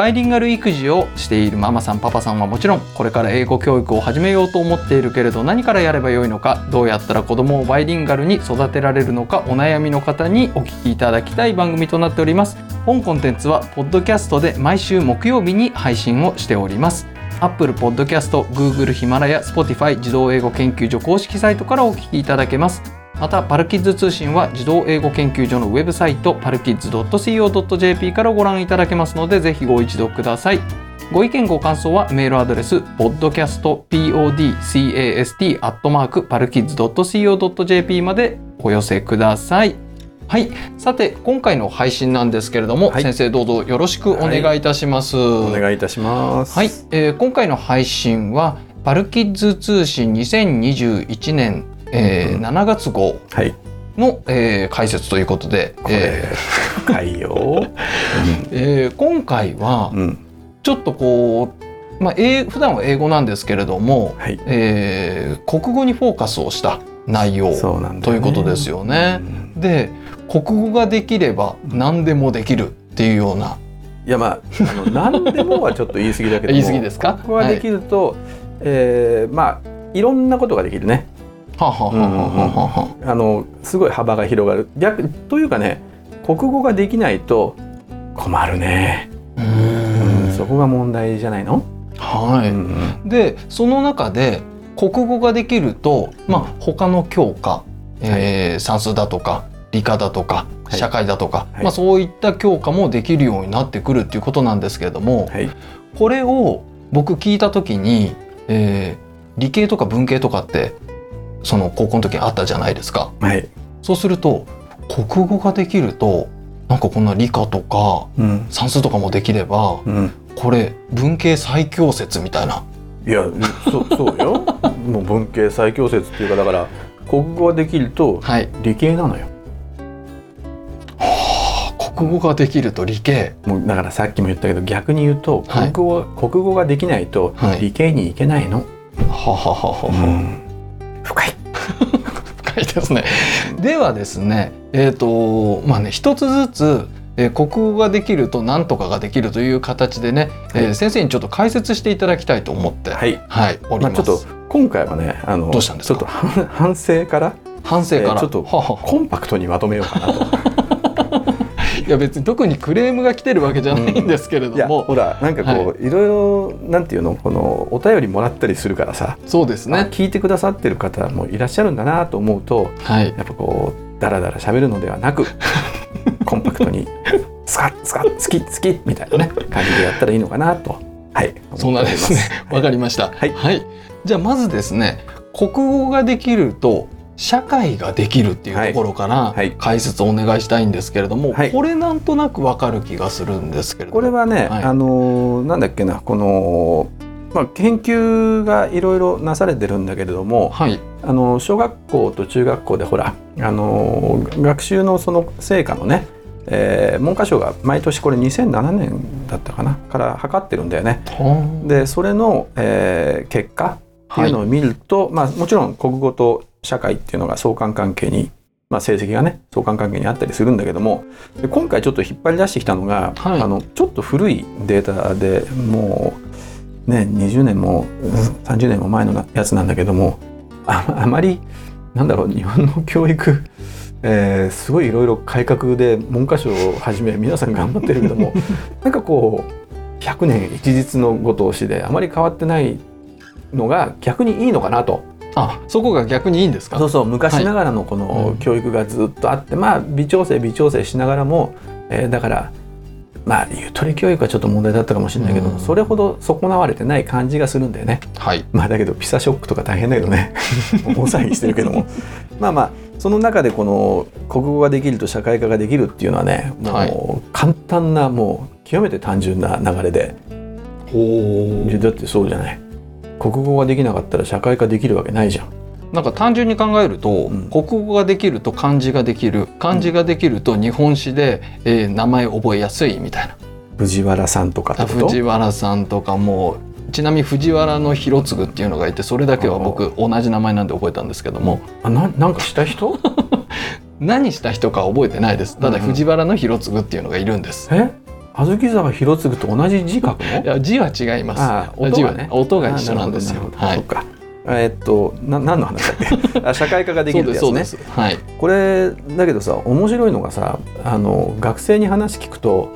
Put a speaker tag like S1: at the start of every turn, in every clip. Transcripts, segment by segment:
S1: バイリンガル育児をしているママさんパパさんはもちろんこれから英語教育を始めようと思っているけれど何からやればよいのかどうやったら子供をバイリンガルに育てられるのかお悩みの方にお聞きいただきたい番組となっております。本コンテンツはポッドキャストで毎週木曜日に配信をしております。Apple Podcast、Google ヒマラヤ、Spotify 児童英語研究所公式サイトからお聞きいただけます。またパルキッズ通信は児童英語研究所のウェブサイトパルキッズ .co.jp からご覧いただけますのでぜひご一読ください。ご意見ご感想はメールアドレス podcastpodcast.parkids.co.jp までお寄せください。はい。さて今回の配信なんですけれども、
S2: はい。
S1: 先生どうぞよろしくお願いいたします、
S2: お願いいたします。
S1: はい、えー今回の配信はパルキッズ通信2021年、えー
S2: うん
S1: 7月号
S2: はい。
S1: の、えー解説ということで、え
S2: 深いよ。
S1: ー えー今回は
S2: うん。
S1: ちょっとこう、まあ、英普段は英語なんですけれども、
S2: はい。
S1: えー国語にフォーカスをした内容
S2: そうなんだ、
S1: ということですよね。で国語ができれば何でもできるっていうような、
S2: いやまああの何でもはちょっと言い過ぎだけども
S1: 言い過ぎですか？
S2: ここができると、えーまあいろんなことができるね。
S1: はあはあはあはあはあ
S2: あのすごい幅が広がる。逆というかね国語ができないと困るね。
S1: う
S2: うん
S1: ん
S2: そこが問題じゃないの？
S1: はい、
S2: うん
S1: でその中で国語ができると、まあ、他の教科、えー算数だとか理科だとか
S2: はい
S1: 社会だとか、
S2: はい
S1: まあ、そういった教科もできるようになってくるっていうことなんですけれども、
S2: はい。
S1: これを僕聞いた時に、えー理系とか文系とかってその高校の時あったじゃないですか。
S2: はい。
S1: そうすると国語ができるとなんかこんな理科とか
S2: うん。
S1: 算数とかもできれば
S2: うん。
S1: これ文系最強説みたいな。
S2: いやそそうよ。もう文系最強説っていうかだから国語ができると
S1: はい
S2: 理系なのよ。
S1: 国語ができると理系
S2: もうだからさっきも言ったけど逆に言うと
S1: はい
S2: 国語は、国語ができないと
S1: はい
S2: 理系に行けないの。
S1: ははははは、
S2: 深い。
S1: 深いですね。ではですねえっ、とまあね一つずつ、えー国語ができると何とかができるという形でね、えー
S2: はい
S1: 先生にちょっと解説していただきたいと思って
S2: はい。
S1: はいおります。
S2: まあちょっと今回はねあの
S1: どうしたんですか？
S2: ちょっと反反省から
S1: 反省から、
S2: えーちょっとコンパクトにまとめようかなと。
S1: いや別に特にクレームが来てるわけじゃないんですけれども、
S2: ほらなんかこう、い、ろいろなんていうの？このお便りもらったりするからさ、
S1: そうですね。
S2: 聞いてくださってる方もいらっしゃるんだなと思うと
S1: はい。
S2: やっぱこうダラダラ喋るのではなく コンパクトにスカッスカッスキッスキッみたいなね感じでやったらいいのかなと。はい。
S1: そうなんですね。わかりました。
S2: はい。
S1: じゃあまずですね、国語ができると社会ができるっていうところから
S2: はい。はい。
S1: 解説をお願いしたいんですけれども、
S2: はい。
S1: これなんとなくわかる気がするんですけれども。
S2: これはね、
S1: はい。
S2: あのーなんだっけなこの、まあ、研究がいろいろなされてるんだけれども
S1: はい。
S2: あの小学校と中学校でほらあのー学習のその成果のね、えー文科省が毎年これ2007年だったかなから測ってるんだよね。でそれの、えー結果っていうのを見ると、まあ、もちろん国語と社会っていうのが相関関係に、まあ、成績がね相関関係にあったりするんだけどもで今回ちょっと引っ張り出してきたのが、
S1: はい。
S2: あのちょっと古いデータでもうね20年もうん30年も前のなやつなんだけどもああまりなんだろう日本の教育えーすごいいろいろ改革で文科省をはじめ皆さん頑張ってるけども なんかこう100年一日のごとしであまり変わってないのが逆にいいのかなと
S1: あそこが逆にいいんですか？
S2: そうそう昔ながらのこ
S1: うん。
S2: の教育がずっとあって、まあ微調整微調整しながらも、えーだからまあゆとり教育はちょっと問題だったかもしれないけど、
S1: うん。
S2: それほど損なわれてない感じがするんだよね。
S1: はい。
S2: まあだけどピサショックとか大変だけどね。大騒ぎしてるけども。まあまあその中でこの国語ができると社会科ができるっていうのはねも
S1: は
S2: う簡単なもう極めて単純な流れで。
S1: お
S2: だってそうじゃない国語ができなかったら社会科できるわけないじゃん。
S1: なんか単純に考えると、
S2: うん。
S1: 国語ができると漢字ができる。漢字ができると日本史で、えー名前覚えやすいみたいな。
S2: 藤原さんとか
S1: 藤原さんとかもちなみに藤原の広次っていうのがいてそれだけは僕同じ名前なんで覚えたんですけども。
S2: あななんかした人？
S1: 何した人か覚えてないです。ただ藤原の広次っていうのがいるんです、
S2: え？小豆沢広次と同じ字書くの
S1: いや字は違います。
S2: あ音
S1: 字
S2: がね。
S1: 音が一緒なんですよ。はい。
S2: えっとな何の話だっけ？あ社会科ができるやつね。
S1: はい。
S2: これだけどさ面白いのがさあの学生に話聞くと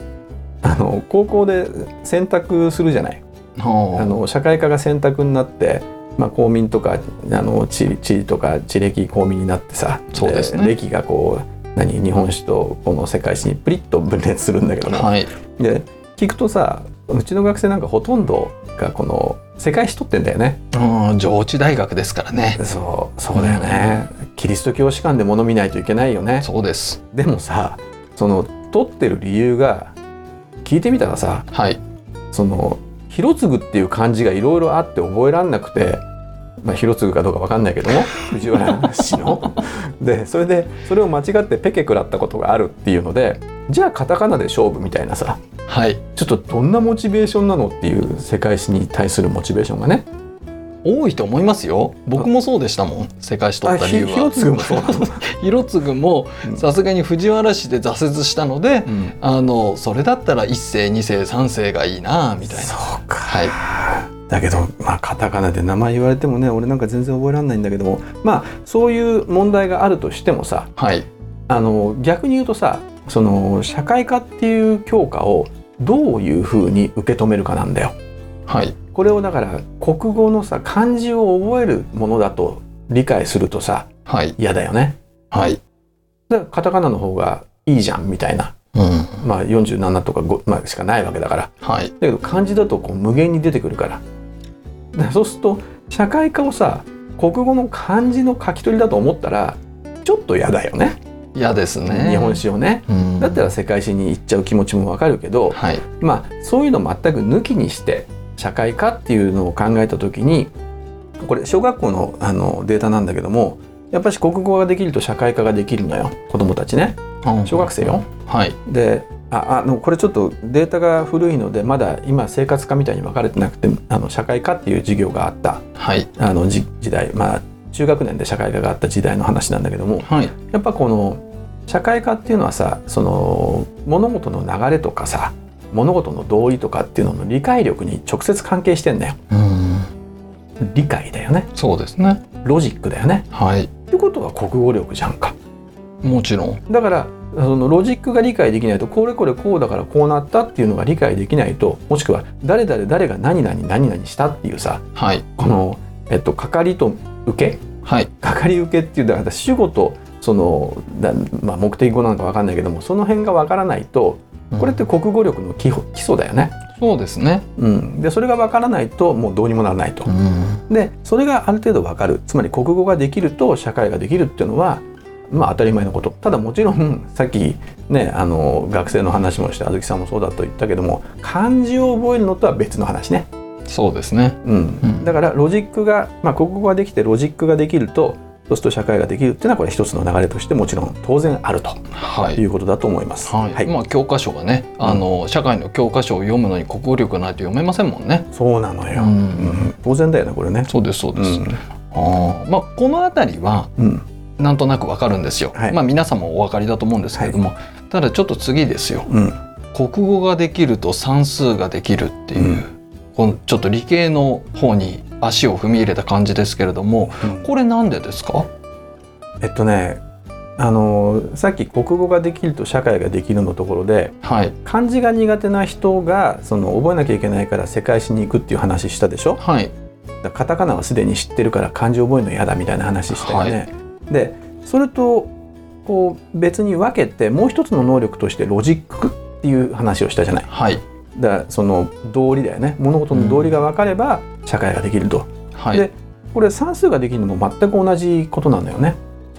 S2: あの高校で選択するじゃない？
S1: はあ
S2: あの社会科が選択になって、まあ、公民とかあの地理地理とか地歴公民になってさ
S1: そうですね。
S2: 歴がこう何日本史とこの世界史にプリッと分裂するんだけども、
S1: はい。
S2: で聞くとさうちの学生なんかほとんどがこの世界史取ってんだよね。
S1: うん上智大学ですからね。
S2: そうそうだよね、キリスト教士官で物見ないといけないよね。
S1: そうです。
S2: でもさその取ってる理由が聞いてみたらさ
S1: はい。
S2: その広次っていう漢字がいろいろあって覚えらんなくて、まあ、広次かどうかわかんないけども 藤原氏の。でそれでそれを間違ってペケ食らったことがあるっていうのでじゃあカタカナで勝負みたいなさ
S1: はい。
S2: ちょっとどんなモチベーションなのっていう世界史に対するモチベーションがね。
S1: 多いと思いますよ。僕もそうでしたもん世界史取った理由
S2: ひ
S1: は
S2: 広次もそう
S1: 広次も
S2: うん。
S1: さすがに藤原氏で挫折したので、
S2: うん。
S1: あのそれだったら一世二世三世がいいなみたいな。
S2: そうか。
S1: はい
S2: だけどまあカタカナで名前言われてもね俺なんか全然覚えられないんだけどもまあそういう問題があるとしてもさ
S1: はい。
S2: あの逆に言うとさその社会科っていう教科をどういうふうに受け止めるかなんだよ。
S1: はい。
S2: これをだから国語のさ漢字を覚えるものだと理解するとさ
S1: はい。
S2: 嫌だよね。
S1: はい、
S2: だからカタカナの方がいいじゃんみたいな、
S1: うん、
S2: まあ、47とか5、まあ、しかないわけだから。
S1: はい。
S2: だけど漢字だとこう無限に出てくるからだからそうすると社会科をさ国語の漢字の書き取りだと思ったらちょっと嫌だよね。
S1: 嫌ですね。
S2: 日本史をね。
S1: うん。
S2: だったら世界史に行っちゃう気持ちもわかるけど、
S1: はい。
S2: まあそういうの全く抜きにして社会科っていうのを考えた時にこれ小学校のあのデータなんだけどもやっぱし国語ができると社会科ができるのよ。子どもたちね。小学生よ。
S1: はい。
S2: でああのこれちょっとデータが古いのでまだ今生活科みたいに分かれてなくてあの社会科っていう授業があった
S1: はい。
S2: あの時時代まあ中学年で社会科があった時代の話なんだけども
S1: はい。
S2: やっぱこの社会科っていうのはさその物事の流れとかさ物事の道理とかっていうのの理解力に直接関係してんだよ。
S1: うん。
S2: 理解だよね。
S1: そうですね。
S2: ロジックだよね。
S1: はい。
S2: ってことは国語力じゃんか。
S1: もちろん。
S2: だからそのロジックが理解できないとこれこれこうだからこうなったっていうのが理解できないともしくは誰々誰が何々何々したっていうさ
S1: はい。
S2: この、えっと、かかりと受け？
S1: はい。
S2: かかり受けっていうだから主語とそのだ、まあ、目的語なのか分かんないけどもその辺が分からないとこれって国語力の基本基礎だよね。
S1: そうですね。
S2: うん、でそれが分からないともうどうにもならないと。
S1: ん。
S2: でそれがある程度分かる。つまり国語ができると社会ができるっていうのはまあ当たり前のこと。ただもちろんさっきねあの学生の話もしてあずきさんもそうだと言ったけども漢字を覚えるのとは別の話ね。
S1: そうですね。
S2: うん。
S1: うん。
S2: だからロジックが、まあ、国語ができてロジックができるとそうすると社会ができるっていうのはこれ一つの流れとしてもちろん当然あると。
S1: はい。
S2: いうことだと思います。
S1: はい、まあ教科書がね、あの社会の教科書を読むのに国語力ないと読めませんもんね。
S2: そうなのよ、
S1: うん。
S2: うん。当然だよねこれね。
S1: そうですそうです。
S2: うん。
S1: ああ、まあこのあたりは
S2: うん
S1: なんとなくわかるんですよ。
S2: はい。
S1: まあ皆さんもお分かりだと思うんですけれども、ただちょっと次ですよ。
S2: うん。
S1: 国語ができると算数ができるっていう、
S2: うん。
S1: このちょっと理系の方に足を踏み入れた感じですけれども、これなんでですか？
S2: えっとねあのさっき国語ができると社会ができるのところで
S1: はい。
S2: 漢字が苦手な人がその覚えなきゃいけないから世界史に行くっていう話したでしょ？
S1: はい。
S2: カタカナはすでに知ってるから漢字覚えるの嫌だみたいな話したよね。でそれとこう別に分けてもう一つの能力としてロジックっていう話をしたじゃない。
S1: はい
S2: だその道理だよね物事の道理が分かれば社会ができると。
S1: はい。
S2: でこれ算数ができるのも全く同じことなんだよね。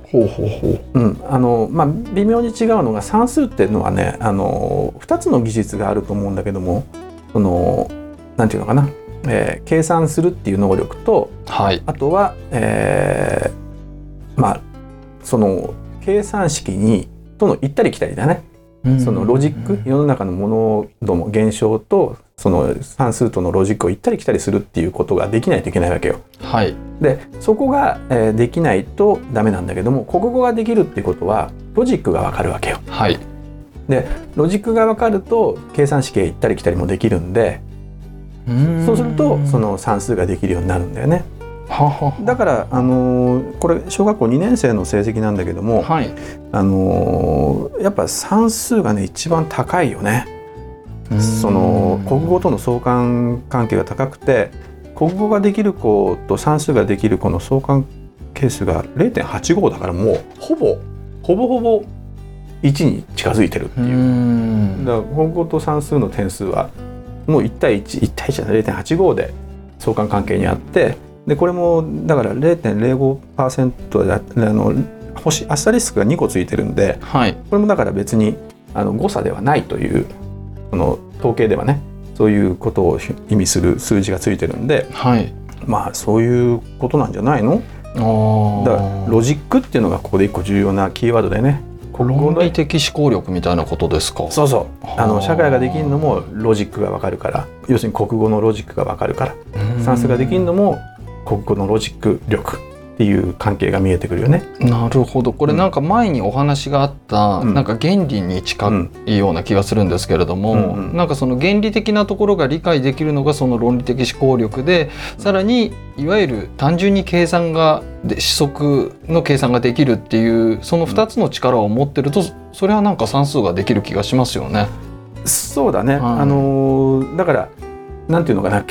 S1: ほうほうほう。
S2: うん、あのまあ微妙に違うのが算数っていうのはねあの2つの技術があると思うんだけどもそのなんていうのかな、えー計算するっていう能力と
S1: はい
S2: あとは、えーまあその計算式にとの行ったり来たりだね、そのロジック世の中のものども現象とその算数とのロジックを行ったり来たりするっていうことができないといけないわけよ。
S1: はい
S2: でそこが、えーできないとダメなんだけども国語ができるってことはロジックがわかるわけよ。
S1: はい
S2: でロジックがわかると計算式へ行ったり来たりもできるんでそうするとその算数ができるようになるんだよね。だから、あのーこれ小学校2年生の成績なんだけども、
S1: はい
S2: あのーやっぱ算数がね一番高いよね。その国語との相関関係が高くて国語ができる子と算数ができる子の相関係数が0.85だからもうほぼほぼほぼ1に近づいてるって
S1: う
S2: いう。
S1: ん
S2: だから国語と算数の点数はもう1対11対1じゃない0.85で相関関係にあってでこれもだから0.05%だあの星アスタリスクが2個ついてるんで
S1: はい。
S2: これもだから別にあの誤差ではないというこの統計ではねそういうことを意味する数字がついてるんで
S1: はい。
S2: まあそういうことなんじゃないの？
S1: あ
S2: だからロジックっていうのがここで一個重要なキーワードでね。
S1: 論理的思考力みたいなことですか？
S2: そうそう。あ
S1: はあ
S2: の社会ができるのもロジックがわかるから。要するに国語のロジックがわかるから。算数ができるのも国語のロジック力っていう関係が見えてくるよね。
S1: なるほど。これなんか前にお話があった、
S2: うん。
S1: なんか原理に近
S2: うん
S1: いような気がするんですけれども、
S2: うん。うん
S1: なんかその原理的なところが理解できるのがその論理的思考力でさらにいわゆる単純に計算がで指則の計算ができるっていうその2つの力を持ってると、それはなんか算数ができる気がしますよね。
S2: そうだね、
S1: はい。
S2: あのーだからなんていうのかな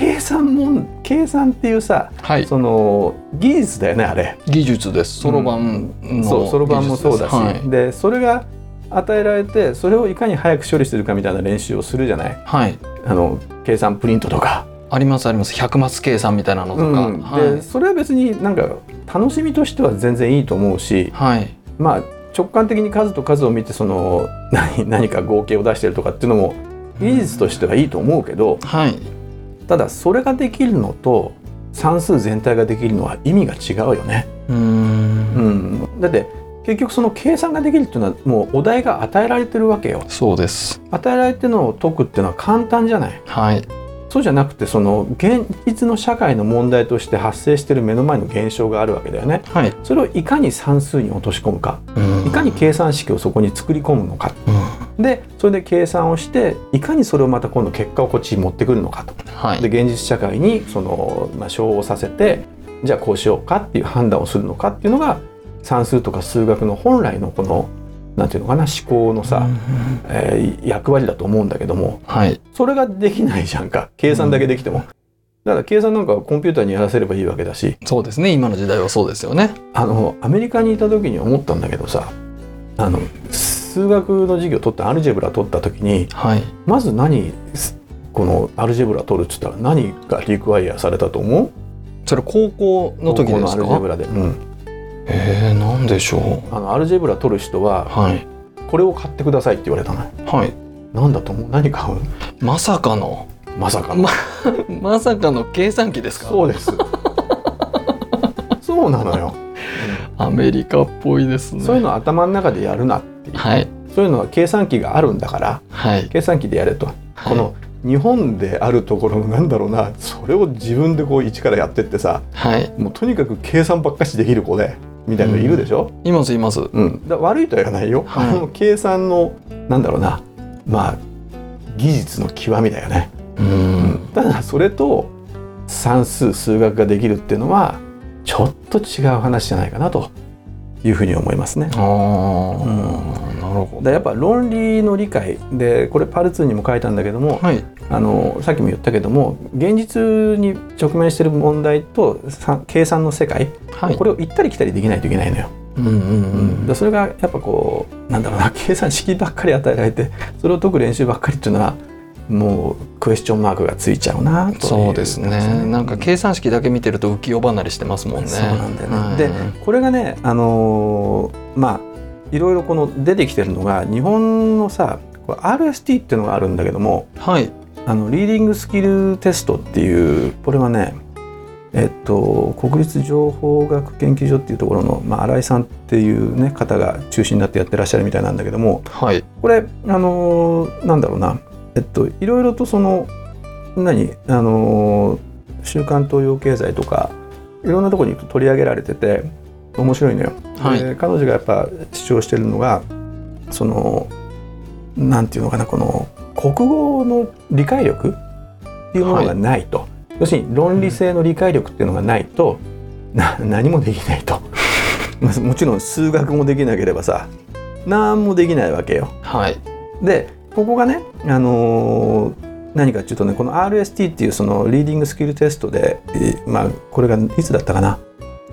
S2: 計計算もん計算っていうさ
S1: はい。
S2: その技術だよねあれ。
S1: 技術です。そろばんの
S2: そろばんもそうだし、
S1: はい、
S2: でそれが与えられてそれをいかに早く処理するかみたいな練習をするじゃない？
S1: はい、
S2: あの計算プリントとか。
S1: ありますあります。百マス計算みたいなのとか、
S2: うん。
S1: はい。
S2: でそれは別になんか楽しみとしては全然いいと思うし
S1: はい。
S2: まあ直感的に数と数を見てその何何か合計を出してるとかっていうのも技術としてはいいと思うけど
S1: はい
S2: ただそれができるのと算数全体ができるのは意味が違うよね。
S1: うーん。
S2: うん、だって結局その計算ができるっていうのはもうお題が与えられてるわけよ。
S1: そうです。
S2: 与えられてるのを解くっていうのは簡単じゃない。
S1: はい。
S2: そうじゃなくてその現実の社会の問題として発生している目の前の現象があるわけだよね。
S1: はい。
S2: それをいかに算数に落とし込むか。
S1: うん。
S2: いかに計算式をそこに作り込むのか。
S1: うん。
S2: でそれで計算をしていかにそれをまた今度結果をこっちに持ってくるのかと
S1: はい。
S2: で現実社会にその、まあ、させてじゃあこうしようかっていう判断をするのかっていうのが算数とか数学の本来のこのなんていうのかな思考のさ、えー役割だと思うんだけども
S1: はい。
S2: それができないじゃんか。計算だけできても。だから計算なんかはコンピューターにやらせればいいわけだし。
S1: そうですね。今の時代はそうですよね。
S2: あのアメリカにいた時に思ったんだけどさあの数学の授業取ったアルジェブラ取った時に
S1: はい。
S2: まず何すこのアルジェブラ取るっつったら何がリクワイアされたと思う？
S1: それ高校の時です
S2: 高校のアルジェブ
S1: か
S2: ラで、うん、
S1: えー、なんでしょ
S2: あのアルジェブラ取る人
S1: う
S2: は
S1: はい。
S2: これを買ってくださいって言われたの
S1: はい。
S2: なんだと思う？何買う？
S1: まさかの。
S2: まさか
S1: ままさかの計算機ですか？
S2: そうです。そうなのよ、
S1: アメリカっぽいですね。
S2: そういうのを頭の中でやるなっていう、
S1: はい。
S2: そういうのは計算機があるんだから
S1: はい。
S2: 計算機でやれと、この日本であるところのなんだろうなそれを自分でこう一からやってってさ
S1: はい。
S2: もうとにかく計算ばっかしできる子でみたいなのいるでしょ、
S1: いますいます。
S2: うん。だ悪いとは言わないよ、
S1: はい。
S2: あの計算のなんだろうなまあ技術の極みだよね、
S1: うん。
S2: ただそれと算数数学ができるっていうのはちょっと違う話じゃないかなというふうに思いますね。
S1: ああ、なるほ
S2: だやっぱ論理の理解でこれパル2にも書いたんだけども、
S1: どはい。
S2: あのさっきも言ったけども現実に直面している問題とさ計算の世界、
S1: はい。
S2: これを行ったり来たりできないといけないのよ。
S1: うんうんうん
S2: でそれがやっぱこうなんだろうな計算式ばっかり与えられてそれを解く練習ばっかりっていうのはもうクエスチョンマークがついちゃうなと
S1: そうですね。なんか計算式だけ見てると浮世離れしてますもんね。
S2: そうなんだよね。
S1: はい。
S2: でこれがねあのーまあいろいろこの出てきてるのが日本のさ RST っていうのがあるんだけども
S1: はい。
S2: あのリーディングスキルテストっていうこれはねえっと、国立情報学研究所っていうところの、まあ、新井さんっていう、ね、方が中心になってやってらっしゃるみたいなんだけども、
S1: はい、
S2: これあのなんだろうな、えっと、いろいろとその何？あの週刊東洋経済とかいろんなところに取り上げられてて面白いのよ。はい、彼女がやっぱ主張してるのがそのなんていうのかなこの国語の理解力っていうものがないと、はい、要するに論理性の理解力っていうのがないと、うん、何もできないと。もちろん数学もできなければさ何もできないわけよ。
S1: はい、
S2: でここがね、あのー、何かっていうとねこの RST っていうそのリーディングスキルテストで、えー、まあこれがいつだったかな？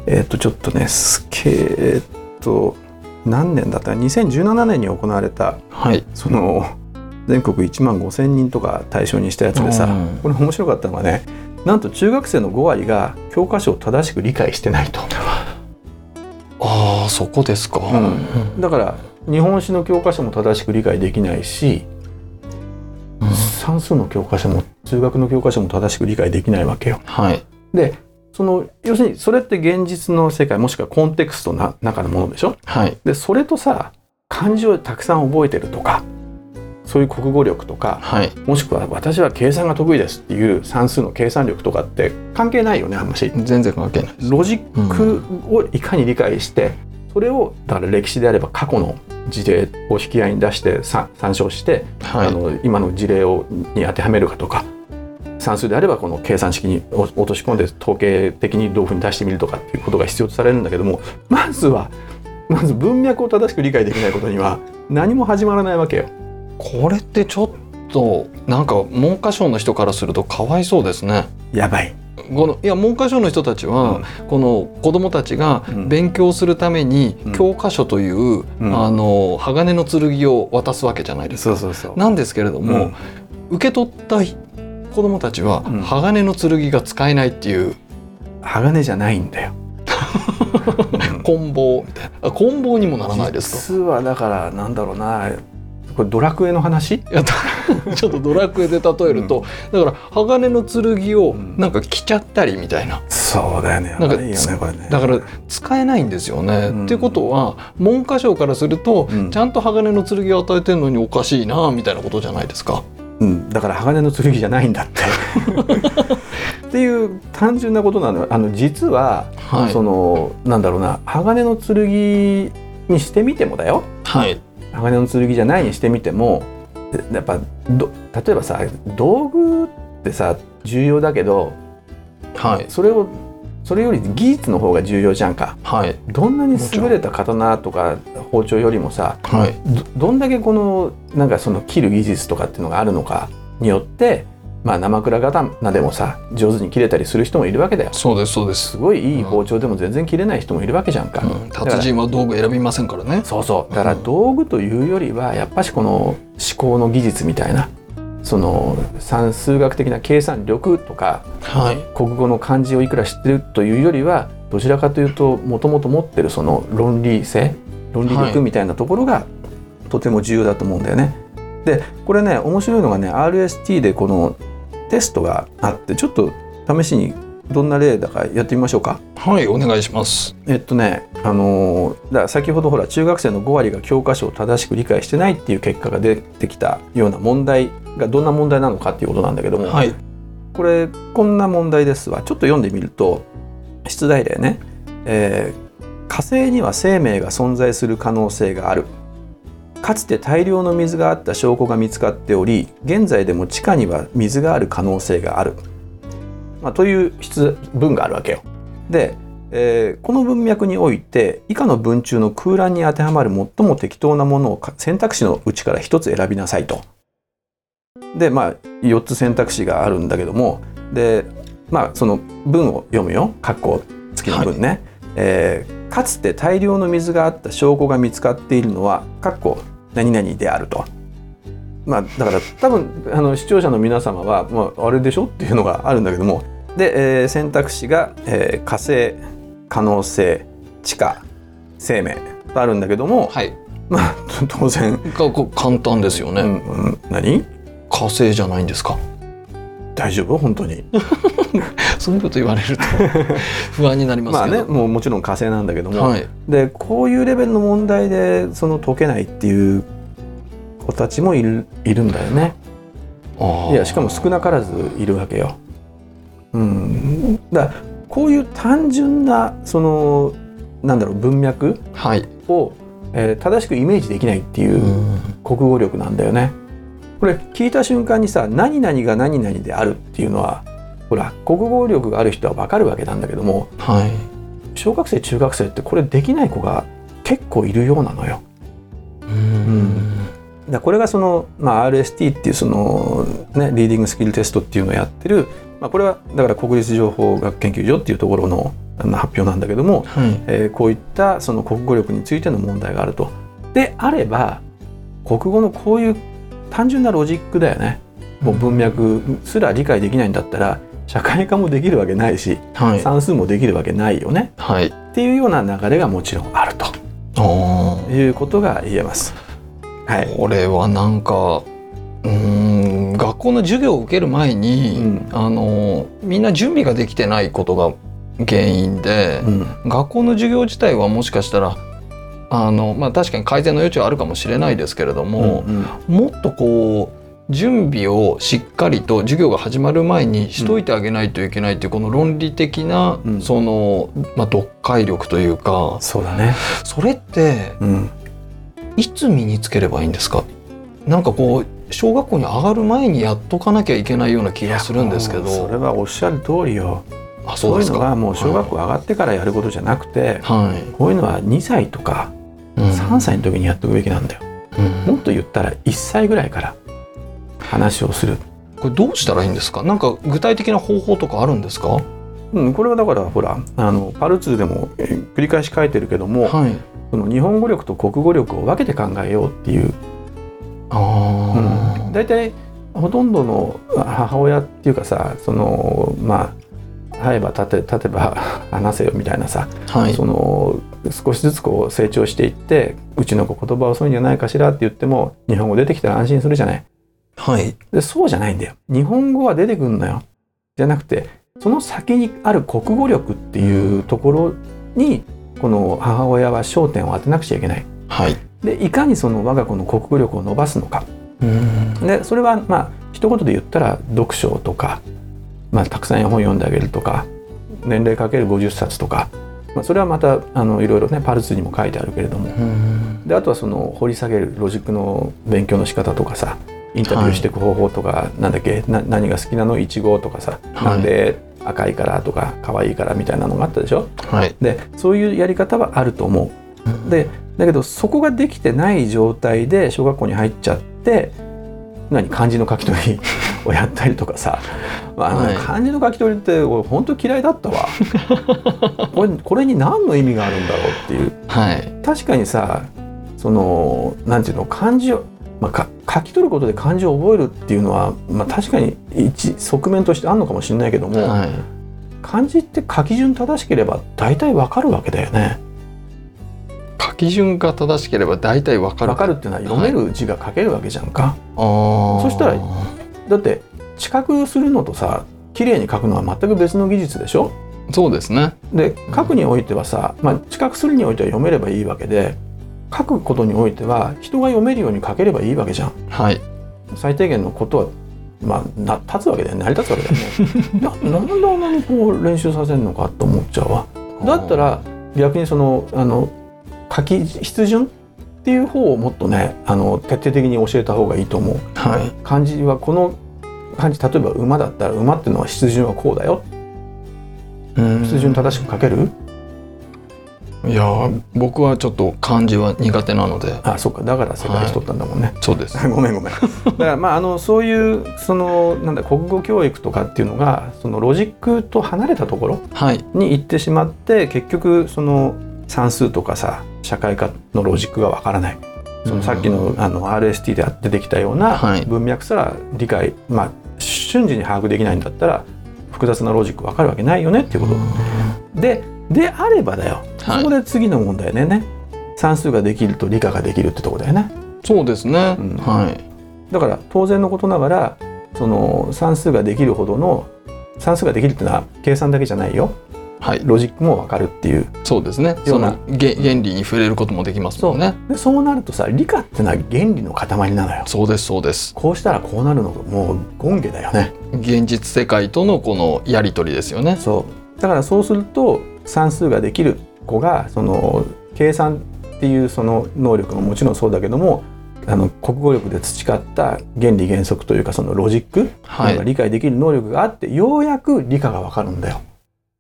S2: えっ、ー、とちょっとねすけえっと何年だった？か2017年に行われた、
S1: はい、
S2: その全国1万5千人とか対象にしたやつでさ、これ面白かったのがねなんと中学生の5割が教科書を正しく理解してないと。
S1: ああそこですか、
S2: うん、だから日本史の教科書も正しく理解できないし、うん、算数の教科書も数学の教科書も正しく理解できないわけよ。
S1: はい、
S2: でその要するにそれって現実の世界もしくはコンテクストの中のものでしょ、
S1: はい、
S2: でそれとさ漢字をたくさん覚えてるとかそういう国語力とか、
S1: はい、
S2: もしくは私は計算が得意ですっていう算数の計算力とかって関係ないよねあんまし。
S1: 全然関係ない
S2: ロジックをいかに理解して、うん、それをだから歴史であれば過去の事例を引き合いに出して参照して、はい、あの今の事例をに当てはめるかとか算数であればこの計算式に落とし込んで統計的にどういうふうに出してみるとかっていうことが必要とされるんだけどもまずは まず文脈を正しく理解できないことには何も始まらないわけよ。
S1: これってちょっとなんか文科省の人からするとかわいそうですね。
S2: やばい。
S1: このいや文科省の人たちは、うん、この子どもたちが勉強するために教科書という、うん、あの鋼の剣を渡すわけじゃないですか。
S2: そうそうそう。
S1: なんですけれども、うん、受け取った子どもたちは、鋼の剣が使えないっていう。
S2: 鋼じゃないんだよ。
S1: 棍棒みたいな。棍棒にもならないですか？
S2: 実はだからなんだろうな。これドラクエの話？
S1: ちょっとドラクエで例えると、うん、だから鋼の剣をなんか着ちゃったりみたいな、うん、
S2: そうだよね。なんかねね。
S1: だから使えないんですよね、うん、っていうことは文科省からすると、ちゃんと鋼の剣を与えてるのにおかしいなみたいなことじゃないですか？
S2: うん、だから鋼の剣じゃないんだって。っていう単純なことなのよ。あの実は、はい、そのなんだろうな鋼の剣にしてみてもだよ、
S1: はい、
S2: 鋼の剣じゃないにしてみてもやっぱど例えばさ道具ってさ重要だけど、
S1: はい、
S2: それをそれより技術の方が重要じゃんか、
S1: はい、
S2: どんなに優れた刀とか包丁よりもさ、
S1: はい、
S2: どどんだけこのなんかその切る技術とかっていうのがあるのかによってまあ生倉刀でもさ上手に切れたりする人もいるわけだよ。
S1: そうですそうです。
S2: すごいいい包丁でも全然切れない人もいるわけじゃんか、うん、
S1: 達人は道具選びませんからね。
S2: そうそう。だから道具というよりはやっぱしこの思考の技術みたいなその算数学的な計算力とか、
S1: はい、
S2: 国語の漢字をいくら知ってるというよりはどちらかというともともと持ってるその論理性論理力みたいなところがとても重要だと思うんだよね。でこれね面白いのがね RST でこのテストがあってちょっと試しにどんな例だかやってみましょうか。
S1: はいお願いします。
S2: えっとねあのだ先ほどほら中学生の5割が教科書を正しく理解してないっていう結果が出てきたような問題がどんな問題なのかっていうことなんだけども、
S1: はい、
S2: これこんな問題ですわ。ちょっと読んでみると出題例ね、えー、火星には生命が存在する可能性がある。かつて大量の水があった証拠が見つかっており現在でも地下には水がある可能性がある、まあ、という文があるわけよ。で、えー、この文脈において以下の文中の空欄に当てはまる最も適当なものを選択肢のうちから1つ選びなさいと。でまあ4つ選択肢があるんだけどもでまあその文を読むよ括弧付きの文ね。はい、えーかつて大量の水があった証拠が見つかっているのは括弧何々であると。まあ、だから多分あの視聴者の皆様は、まあ、あれでしょっていうのがあるんだけども。で、えー、選択肢が、えー、火星可能性地下生命とあるんだけども、
S1: はい、
S2: まあ 当然。
S1: 簡単ですよね、うん
S2: うん、何？
S1: 火星じゃないんですか？
S2: 大丈夫？本当に。
S1: そういうこと言われると 不安になります
S2: まあ。ねもうもちろん火星なんだけども、
S1: はい。
S2: でこういうレベルの問題でその解けないっていう子たちもいるいるんだよね。いやしかも少なからずいるわけよ。うん、だこういう単純なそのなんだろう文脈
S1: はい。
S2: を、えー正しくイメージできないっていううん国語力なんだよね。これ聞いた瞬間にさ何々が何々であるっていうのはほら国語力がある人は分かるわけなんだけども
S1: はい。
S2: 小学生中学生ってこれできない子が結構いるようなのよ。
S1: うん。
S2: これがその、まあ、RST っていうその、ね、リーディングスキルテストっていうのをやってる、まあ、これはだから国立情報学研究所っていうところの発表なんだけども、
S1: はい。
S2: えーこういったその国語力についての問題があると。であれば国語のこういう単純なロジックだよね。もう文脈すら理解できないんだったら社会科もできるわけないし
S1: はい。
S2: 算数もできるわけないよね
S1: はい。
S2: っていうような流れがもちろんあると。いうことが言えます。はい、
S1: これはなんかうーん学校の授業を受ける前に、
S2: うん。
S1: あのみんな準備ができてないことが原因で、
S2: うん。
S1: 学校の授業自体はもしかしたらあの、まあ、確かに改善の余地はあるかもしれないですけれども、
S2: うん。
S1: もっとこう準備をしっかりと授業が始まる前にしといてあげないといけないっていうこの論理的な、
S2: うん。
S1: その、まあ、読解力というか
S2: そうだね。
S1: それって
S2: うん
S1: いつ身につければいいんですか？なんかこう小学校に上がる前にやっとかなきゃいけないような気がするんですけ
S2: もうそれ
S1: ど
S2: はおっしゃる通りよ。
S1: あ
S2: そいうの
S1: そううですか
S2: はもう小学校上がってからやることじゃなくて、
S1: はい、
S2: こういうのは2歳とか
S1: うん。
S2: 3歳の時にやっておくべきなんだよ。
S1: うん。
S2: もっと言ったら1歳ぐらいから話をする。
S1: これどうしたらいいんですか？なんか具体的な方法とかあるんですか？
S2: うん、これはだからほらあのパルツーでもえー繰り返し書いてるけども、
S1: はい
S2: その日本語力と国語力を分けて考えようっていう、
S1: あ
S2: うん、大体ほとんどの母親っていうかさそのまあ会えば立て立てば 話せよみたいなさ、
S1: あはい。
S2: その少しずつこう成長していってうちの子言葉遅いんじゃないかしらって言っても日本語出てきたら安心するじゃない。
S1: はい。
S2: でそうじゃないんだよ。日本語は出てくんのよ。じゃなくてその先にある国語力っていうところにこの母親は焦点を当てなくちゃいけない。
S1: はい。
S2: でいかにその我が子の国語力を伸ばすのか。
S1: うん。
S2: でそれはまあ一言で言ったら読書とか、まあ、たくさん絵本読んであげるとか年齢かける50冊とか、まあ、それはまたあのいろいろねパルツにも書いてあるけれども。
S1: うん。
S2: であとはその掘り下げるロジックの勉強の仕方とかさインタビューしていく方法とか、なんだっけな何が好きなの？いちごとかさ、
S1: はい。
S2: なんで？赤いからとか可愛いからみたいなのがあったでしょ？
S1: はい。
S2: でそういうやり方はあると思う。でだけどそこができてない状態で小学校に入っちゃって何？漢字の書き取り をやったりとかさ。あの、
S1: はい。
S2: 漢字の書き取りって俺本当嫌いだったわ。これこれに何の意味があるんだろうっていう。
S1: はい。
S2: 確かにさそのなんていうの？漢字を、まあ、か書き取ることで漢字を覚えるっていうのは、まあ、確かに一側面としてあるのかもしれないけども、
S1: はい。
S2: 漢字って書き順正しければ大体わかるわけだよね。
S1: 書き順が正しければ大体わかる。
S2: わかるっていうのは読める字が書けるわけじゃんか。
S1: あー。
S2: そしたらだって知覚するのとさ綺麗に書くのは全く別の技術でしょ？
S1: そうですね。
S2: で書くにおいてはさ、まあ、知覚するにおいては読めればいいわけで書くことにおいては人が読めるように書ければいいわけじゃん。
S1: はい。
S2: 最低限のことはまあな立つわけだよね。成り立つわけだよね。ななんであんなにこう練習させるのかと思っちゃうわ。だったら逆にそのあの書き筆順っていう方をもっとねあの徹底的に教えた方がいいと思う。
S1: はい。
S2: 漢字はこの漢字例えば馬だったら馬っていうのは筆順はこうだよ。筆順正しく書ける？
S1: いやー僕はちょっと漢字は苦手なので。
S2: あそっか。だから世界一取ったんだもんね、
S1: そうです。
S2: ごめんごめん。だからまああのそういうそのなんだ国語教育とかっていうのがそのロジックと離れたところ
S1: はい。
S2: に行ってしまって結局その算数とかさ社会科のロジックがわからない。そのさっきのあの RST で出てきたような
S1: はい。
S2: 文脈すら理解、まあ瞬時に把握できないんだったら複雑なロジックわかるわけないよねっていうこと。でであればだよ。
S1: はい。
S2: そこで次の問題ね。ね。算数ができると理科ができるってとこだよね。
S1: そうですね、
S2: うん。
S1: はい。
S2: だから当然のことながらその算数ができるほどの算数ができるっていうのは計算だけじゃないよ。
S1: はい。
S2: ロジックも分かるっていう。
S1: そうですね。そのげ原理に触れることもできますもんね。
S2: でそうなるとさ理科ってのは原理の塊なのよ。
S1: そうですそうです。
S2: こうしたらこうなるのがもう権下だよね。
S1: 現実世界とのこのやり取りですよね。
S2: そう。だからそうすると算数ができる子がその計算っていうその能力ももちろんそうだけどもあの国語力で培った原理原則というかそのロジック
S1: はい。
S2: が理解できる能力があってようやく理科がわかるんだよ、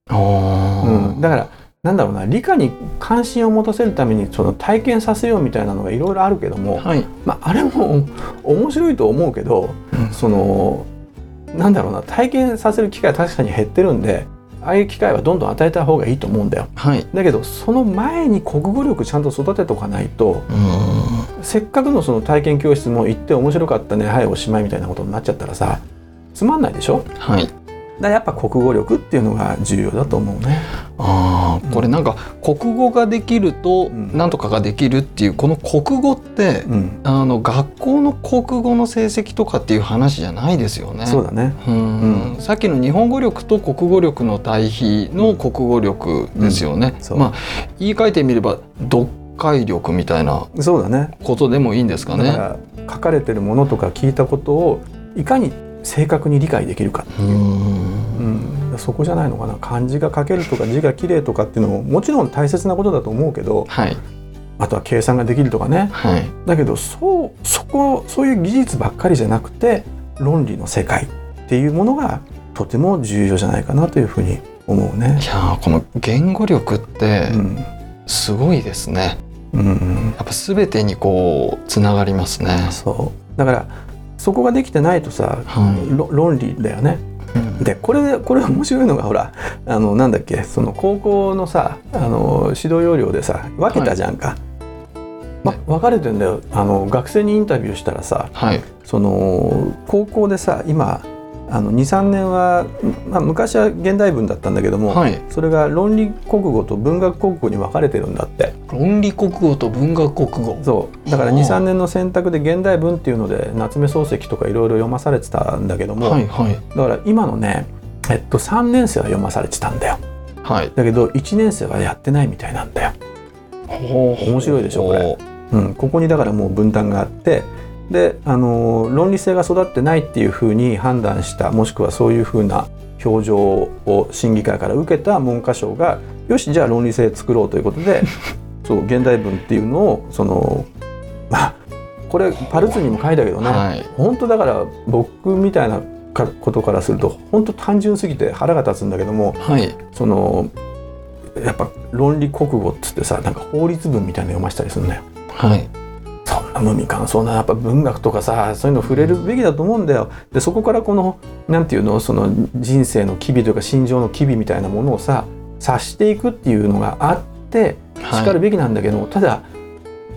S1: あ
S2: うん、だからなんだろうな理科に関心を持たせるためにその体験させようみたいなのがいろいろあるけども、
S1: はい。
S2: まあ、あれも 面白いと思うけど、
S1: うん
S2: そのなんだろうな体験させる機会は確かに減ってるんでああいう機会はどんどん与えた方がいいと思うんだよ。
S1: はい。
S2: だけどその前に国語力ちゃんと育てておかないと
S1: うん。
S2: せっかくのその体験教室も行って面白かったねはいおしまいみたいなことになっちゃったらさつまんないでしょ？
S1: はい
S2: らやっぱ国語力っていうのが重要だと思うね。
S1: ああこれなんか国語ができると
S2: ん
S1: なんとかができるっていうこの国語って
S2: うん、
S1: あの学校の国語の成績とかっていう話じゃないですよね。
S2: そうだね。
S1: うん
S2: うん
S1: さっきの日本語力と国語力の対比の国語力ですよね。
S2: そう
S1: まあ言い換えてみれば読解力みたいな
S2: そうだね。
S1: ことでもいいんですかね。
S2: だから書かれてるものとか聞いたことをいかに正確に理解できるかっていう。
S1: うん
S2: うん、そこじゃないのかな漢字が書けるとか字が綺麗とかっていうのももちろん大切なことだと思うけど
S1: はい
S2: あとは計算ができるとかね
S1: はい
S2: だけどそうそこそういう技術ばっかりじゃなくて論理の世界っていうものがとても重要じゃないかなというふうに思うね
S1: い。やーこの言語力って
S2: うん
S1: すごいですね。
S2: うん
S1: やっぱ全てにこうつながりますね。
S2: そうだからそこができてないとさ、
S1: はい。
S2: ろ論理だよね。でこれこれ面白いのがほらあのなんだっけその高校のさあの指導要領でさ分けたじゃんか。ま
S1: ね
S2: 分かれてんだよ。あの学生にインタビューしたらさ
S1: はい。
S2: その高校でさ今あの23年は、まあ、昔は現代文だったんだけども、
S1: はい。
S2: それが論理国語と文学国語に分かれてるんだって
S1: 論理国語と文学国語。
S2: そうだから
S1: はあ
S2: 23年の選択で現代文っていうので夏目漱石とかいろいろ読まされてたんだけども、
S1: はいはい
S2: だから今のね、えっと、3年生は読まされてたんだよ
S1: はい。
S2: だけど1年生はやってないみたいなんだよ、面
S1: 面
S2: 白いでしょこれ。うん、ここにだからもう分担があってで、あのー論理性が育ってないっていうふうに判断したもしくはそういうふうな表情を審議会から受けた文科省がよしじゃあ論理性作ろうということで そう現代文っていうのをそのまあこれパルツにも書いたけどね、
S1: はい。
S2: 本当だから僕みたいなかことからすると本当単純すぎて腹が立つんだけども
S1: はい。
S2: そのやっぱ論理国語っつってさなんか法律文みたいなの読ましたりするんだよ。
S1: はい。
S2: 無味乾燥なやっぱ文学とかさそういうの触れるべきだと思うんだよ。でそこからこのなんていうのその人生の機微というか心情の機微みたいなものをさ察していくっていうのがあってしかるべきなんだけども、ただ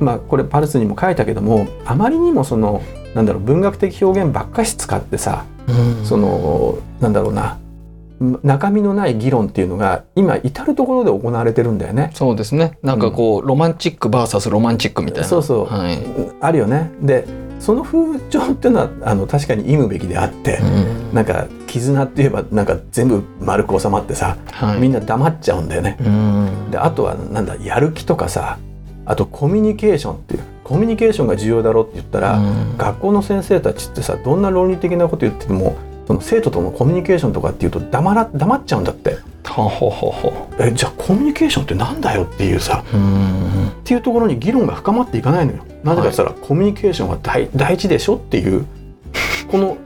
S2: まあこれパルスにも書いたけどもあまりにもそのなんだろう文学的表現ばっかし使ってさ
S1: うん
S2: そのなんだろうな中身のない議論っていうのが今至る所で行われてるんだよね。
S1: そうですね。なんかこう、ロマンチックバーサスロマンチックみたいな。
S2: そうそう
S1: はい。
S2: あるよね。でその風潮っていうのはあの確かに忌むべきであって、
S1: うん
S2: なんか絆って言えばなんか全部丸く収まってさ、
S1: はい。
S2: みんな黙っちゃうんだよね。
S1: うん。
S2: であとはなんだやる気とかさあとコミュニケーションっていうコミュニケーションが重要だろうって言ったら、
S1: うん
S2: 学校の先生たちってさどんな論理的なこと言っててもその生徒とのコミュニケーションとかっていうと黙ら黙っちゃうんだって
S1: ほほほほ。
S2: えじゃあコミュニケーションってなんだよっていうさ
S1: うん。
S2: っていうところに議論が深まっていかないのよなぜかって言ったら、コミュニケーションは大大事でしょっていうこの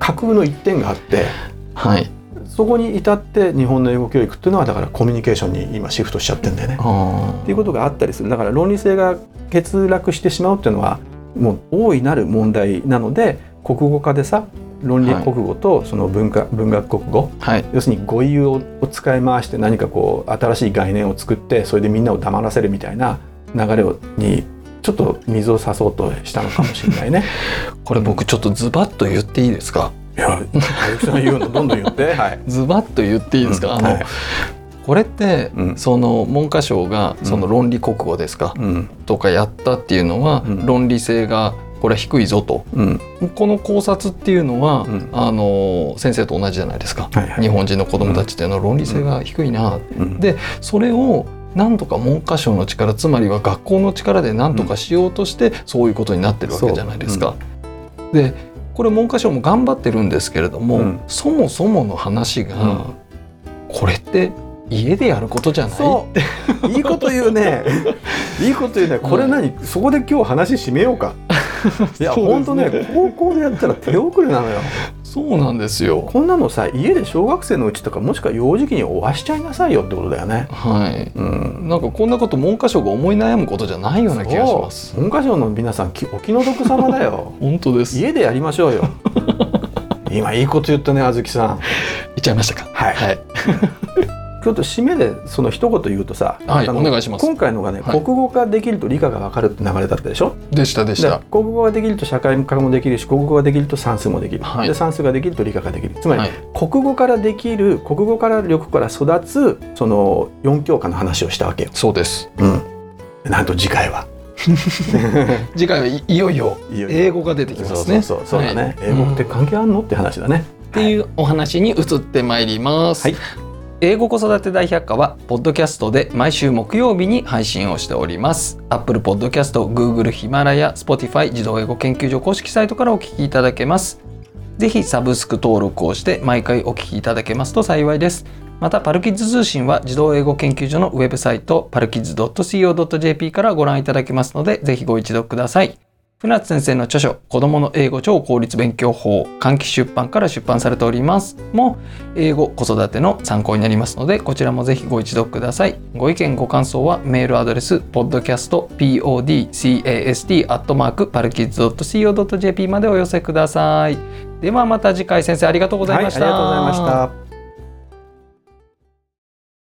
S2: 架空の一点があって
S1: はい。
S2: そこに至って日本の英語教育っていうのはだからコミュニケーションに今シフトしちゃってんだよね。
S1: あ
S2: っていうことがあったりするだから論理性が欠落してしまうっていうのはもう大いなる問題なので国語科でさ論理国語とその文化、文学国語
S1: あ。はい。
S2: 要するに語彙をを使い回して何かこう新しい概念を作ってそれでみんなを黙らせるみたいな流れをにちょっと水を差そうとしたのかもしれないね。
S1: これ僕ちょっとズバッと言っていいですか？
S2: いや、林さん言うのどんどん言って。はい。
S1: ズバッと言っていいですか？あの、
S2: うんはい
S1: これって、
S2: うん
S1: その文科省がその論理国語ですか、
S2: うん。
S1: とかやったっていうのは、
S2: うん
S1: 論理性がこれは低いぞと。
S2: うん。
S1: この考察っていうのは、
S2: うん。
S1: あの先生と同じじゃないですか、
S2: はいはい。
S1: 日本人の子供たちっていうのは論理性が低いな、
S2: うん。
S1: でそれをなんとか文科省の力つまりは学校の力で何とかしようとして、そういうことになってるわけじゃないですか。でこれ文科省も頑張ってるんですけれども、
S2: うん。
S1: そもそもの話が、
S2: うん。
S1: これって家でやることじゃない？
S2: いいこと言うね。いいこと言うね。これ何、そこで今日話締めようかいや
S1: ね
S2: 本当ね高校でやったら手遅れなのよ
S1: そうなんですよ。
S2: こんなのさ家で小学生のうちとかもしくは幼児期に終わしちゃいなさいよってことだよね
S1: はい
S2: うん
S1: なんかこんなこと文科省が思い悩むことじゃないような気がします。
S2: 文科省の皆さんきお気の毒様だよ
S1: 本当です。言っ
S2: 家でやりましょうよ 今いいこと言ったねあずきさん
S1: ちゃいましたか。
S2: はい
S1: はい。
S2: ちょっと締めでその一言言うとさ、
S1: はいお願いします。
S2: 今回のがね、
S1: はい。
S2: 国語化できると理科がわかるって流れだったでしょ？
S1: でしたでし
S2: で
S1: た。
S2: 国語ができると社会科もできるし国語ができると算数もできる、
S1: はい。
S2: で算数ができると理科ができる。つまり、
S1: はい。
S2: 国語からできる国語から力から育つその4教科の話をしたわけよ。
S1: そうです。
S2: うん、なんと次回は。
S1: 次回はいいよいよ英語が出てきますね。
S2: そうそうそうだね、
S1: はい。
S2: 英語って関係あんの？って話だね。
S1: っていうお話に移ってまいります。
S2: はい
S1: 英語子育て大百科はポッドキャストで毎週木曜日に配信をしております。Apple Podcast、Google、ヒマラヤ、Spotify 児童英語研究所公式サイトからお聞きいただけます。ぜひサブスク登録をして毎回お聞きいただけますと幸いです。またパルキッズ通信は児童英語研究所のウェブサイトパルキッズ .co.jp からご覧いただけますのでぜひご一読ください。船津先生の著書「子どもの英語超効率勉強法」換気出版から出版されております。も英語子育ての参考になりますのでこちらもぜひご一読ください。ご意見ご感想はメールアドレス podcastpodcast.co.jp までお寄せください。ではまた次回先生ありがとうございました、
S2: はい、ありがとうございました。